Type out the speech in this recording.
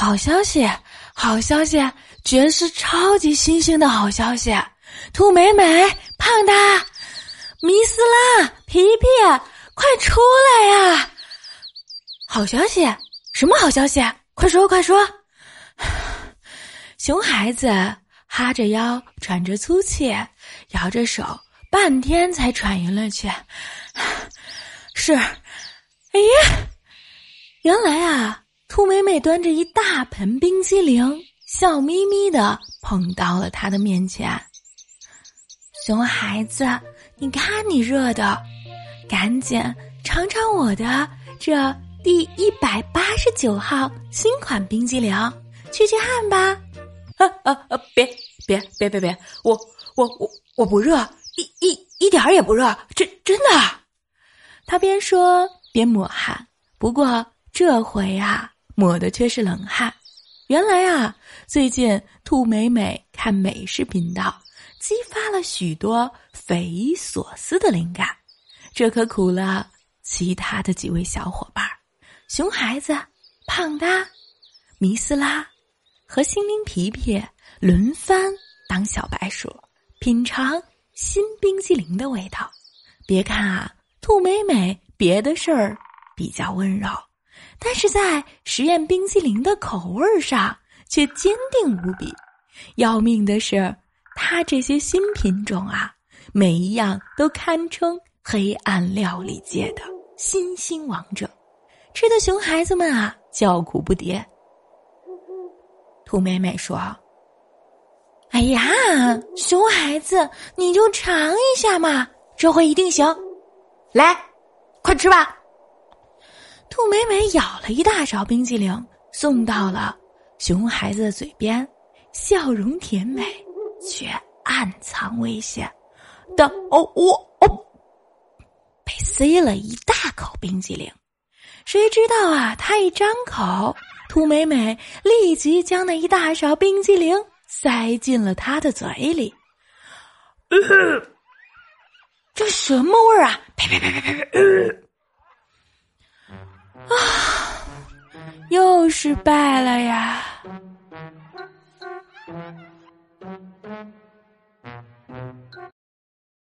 好消息，好消息，绝是超级新鲜的好消息！兔美美、胖达、米斯拉、皮皮，快出来呀！好消息？什么好消息？快说，快说！熊孩子哈着腰，喘着粗气，摇着手，半天才喘匀了气。是，哎呀，原来啊，兔美美端着一大盆冰激凌，笑眯眯的捧到了他的面前。熊孩子，你看你热的，赶紧尝尝我的这第一百八十九号新款冰激凌，去去汗吧。啊啊啊！别别别别别！我我我我不热，一一一点儿也不热，真真的。他边说边抹汗，不过这回啊，抹的却是冷汗。原来啊，最近兔美美看美食频道，激发了许多匪夷所思的灵感，这可苦了其他的几位小伙伴儿熊孩子、胖哒、迷斯拉。和心灵皮皮轮番当小白鼠，品尝新冰激凌的味道。别看啊，兔美美别的事儿比较温柔，但是在实验冰激凌的口味上却坚定无比。要命的是，它这些新品种啊，每一样都堪称黑暗料理界的新兴王者，吃的熊孩子们啊叫苦不迭。兔美美说：“哎呀，熊孩子，你就尝一下嘛，这回一定行。来，快吃吧。”兔美美咬了一大勺冰激凌，送到了熊孩子的嘴边，笑容甜美，却暗藏危险。的哦，我哦，被塞了一大口冰激凌，谁知道啊？他一张口。兔美美立即将那一大勺冰激凌塞进了他的嘴里。这什么味儿啊？呸呸呸呸呸呸！失败了呀！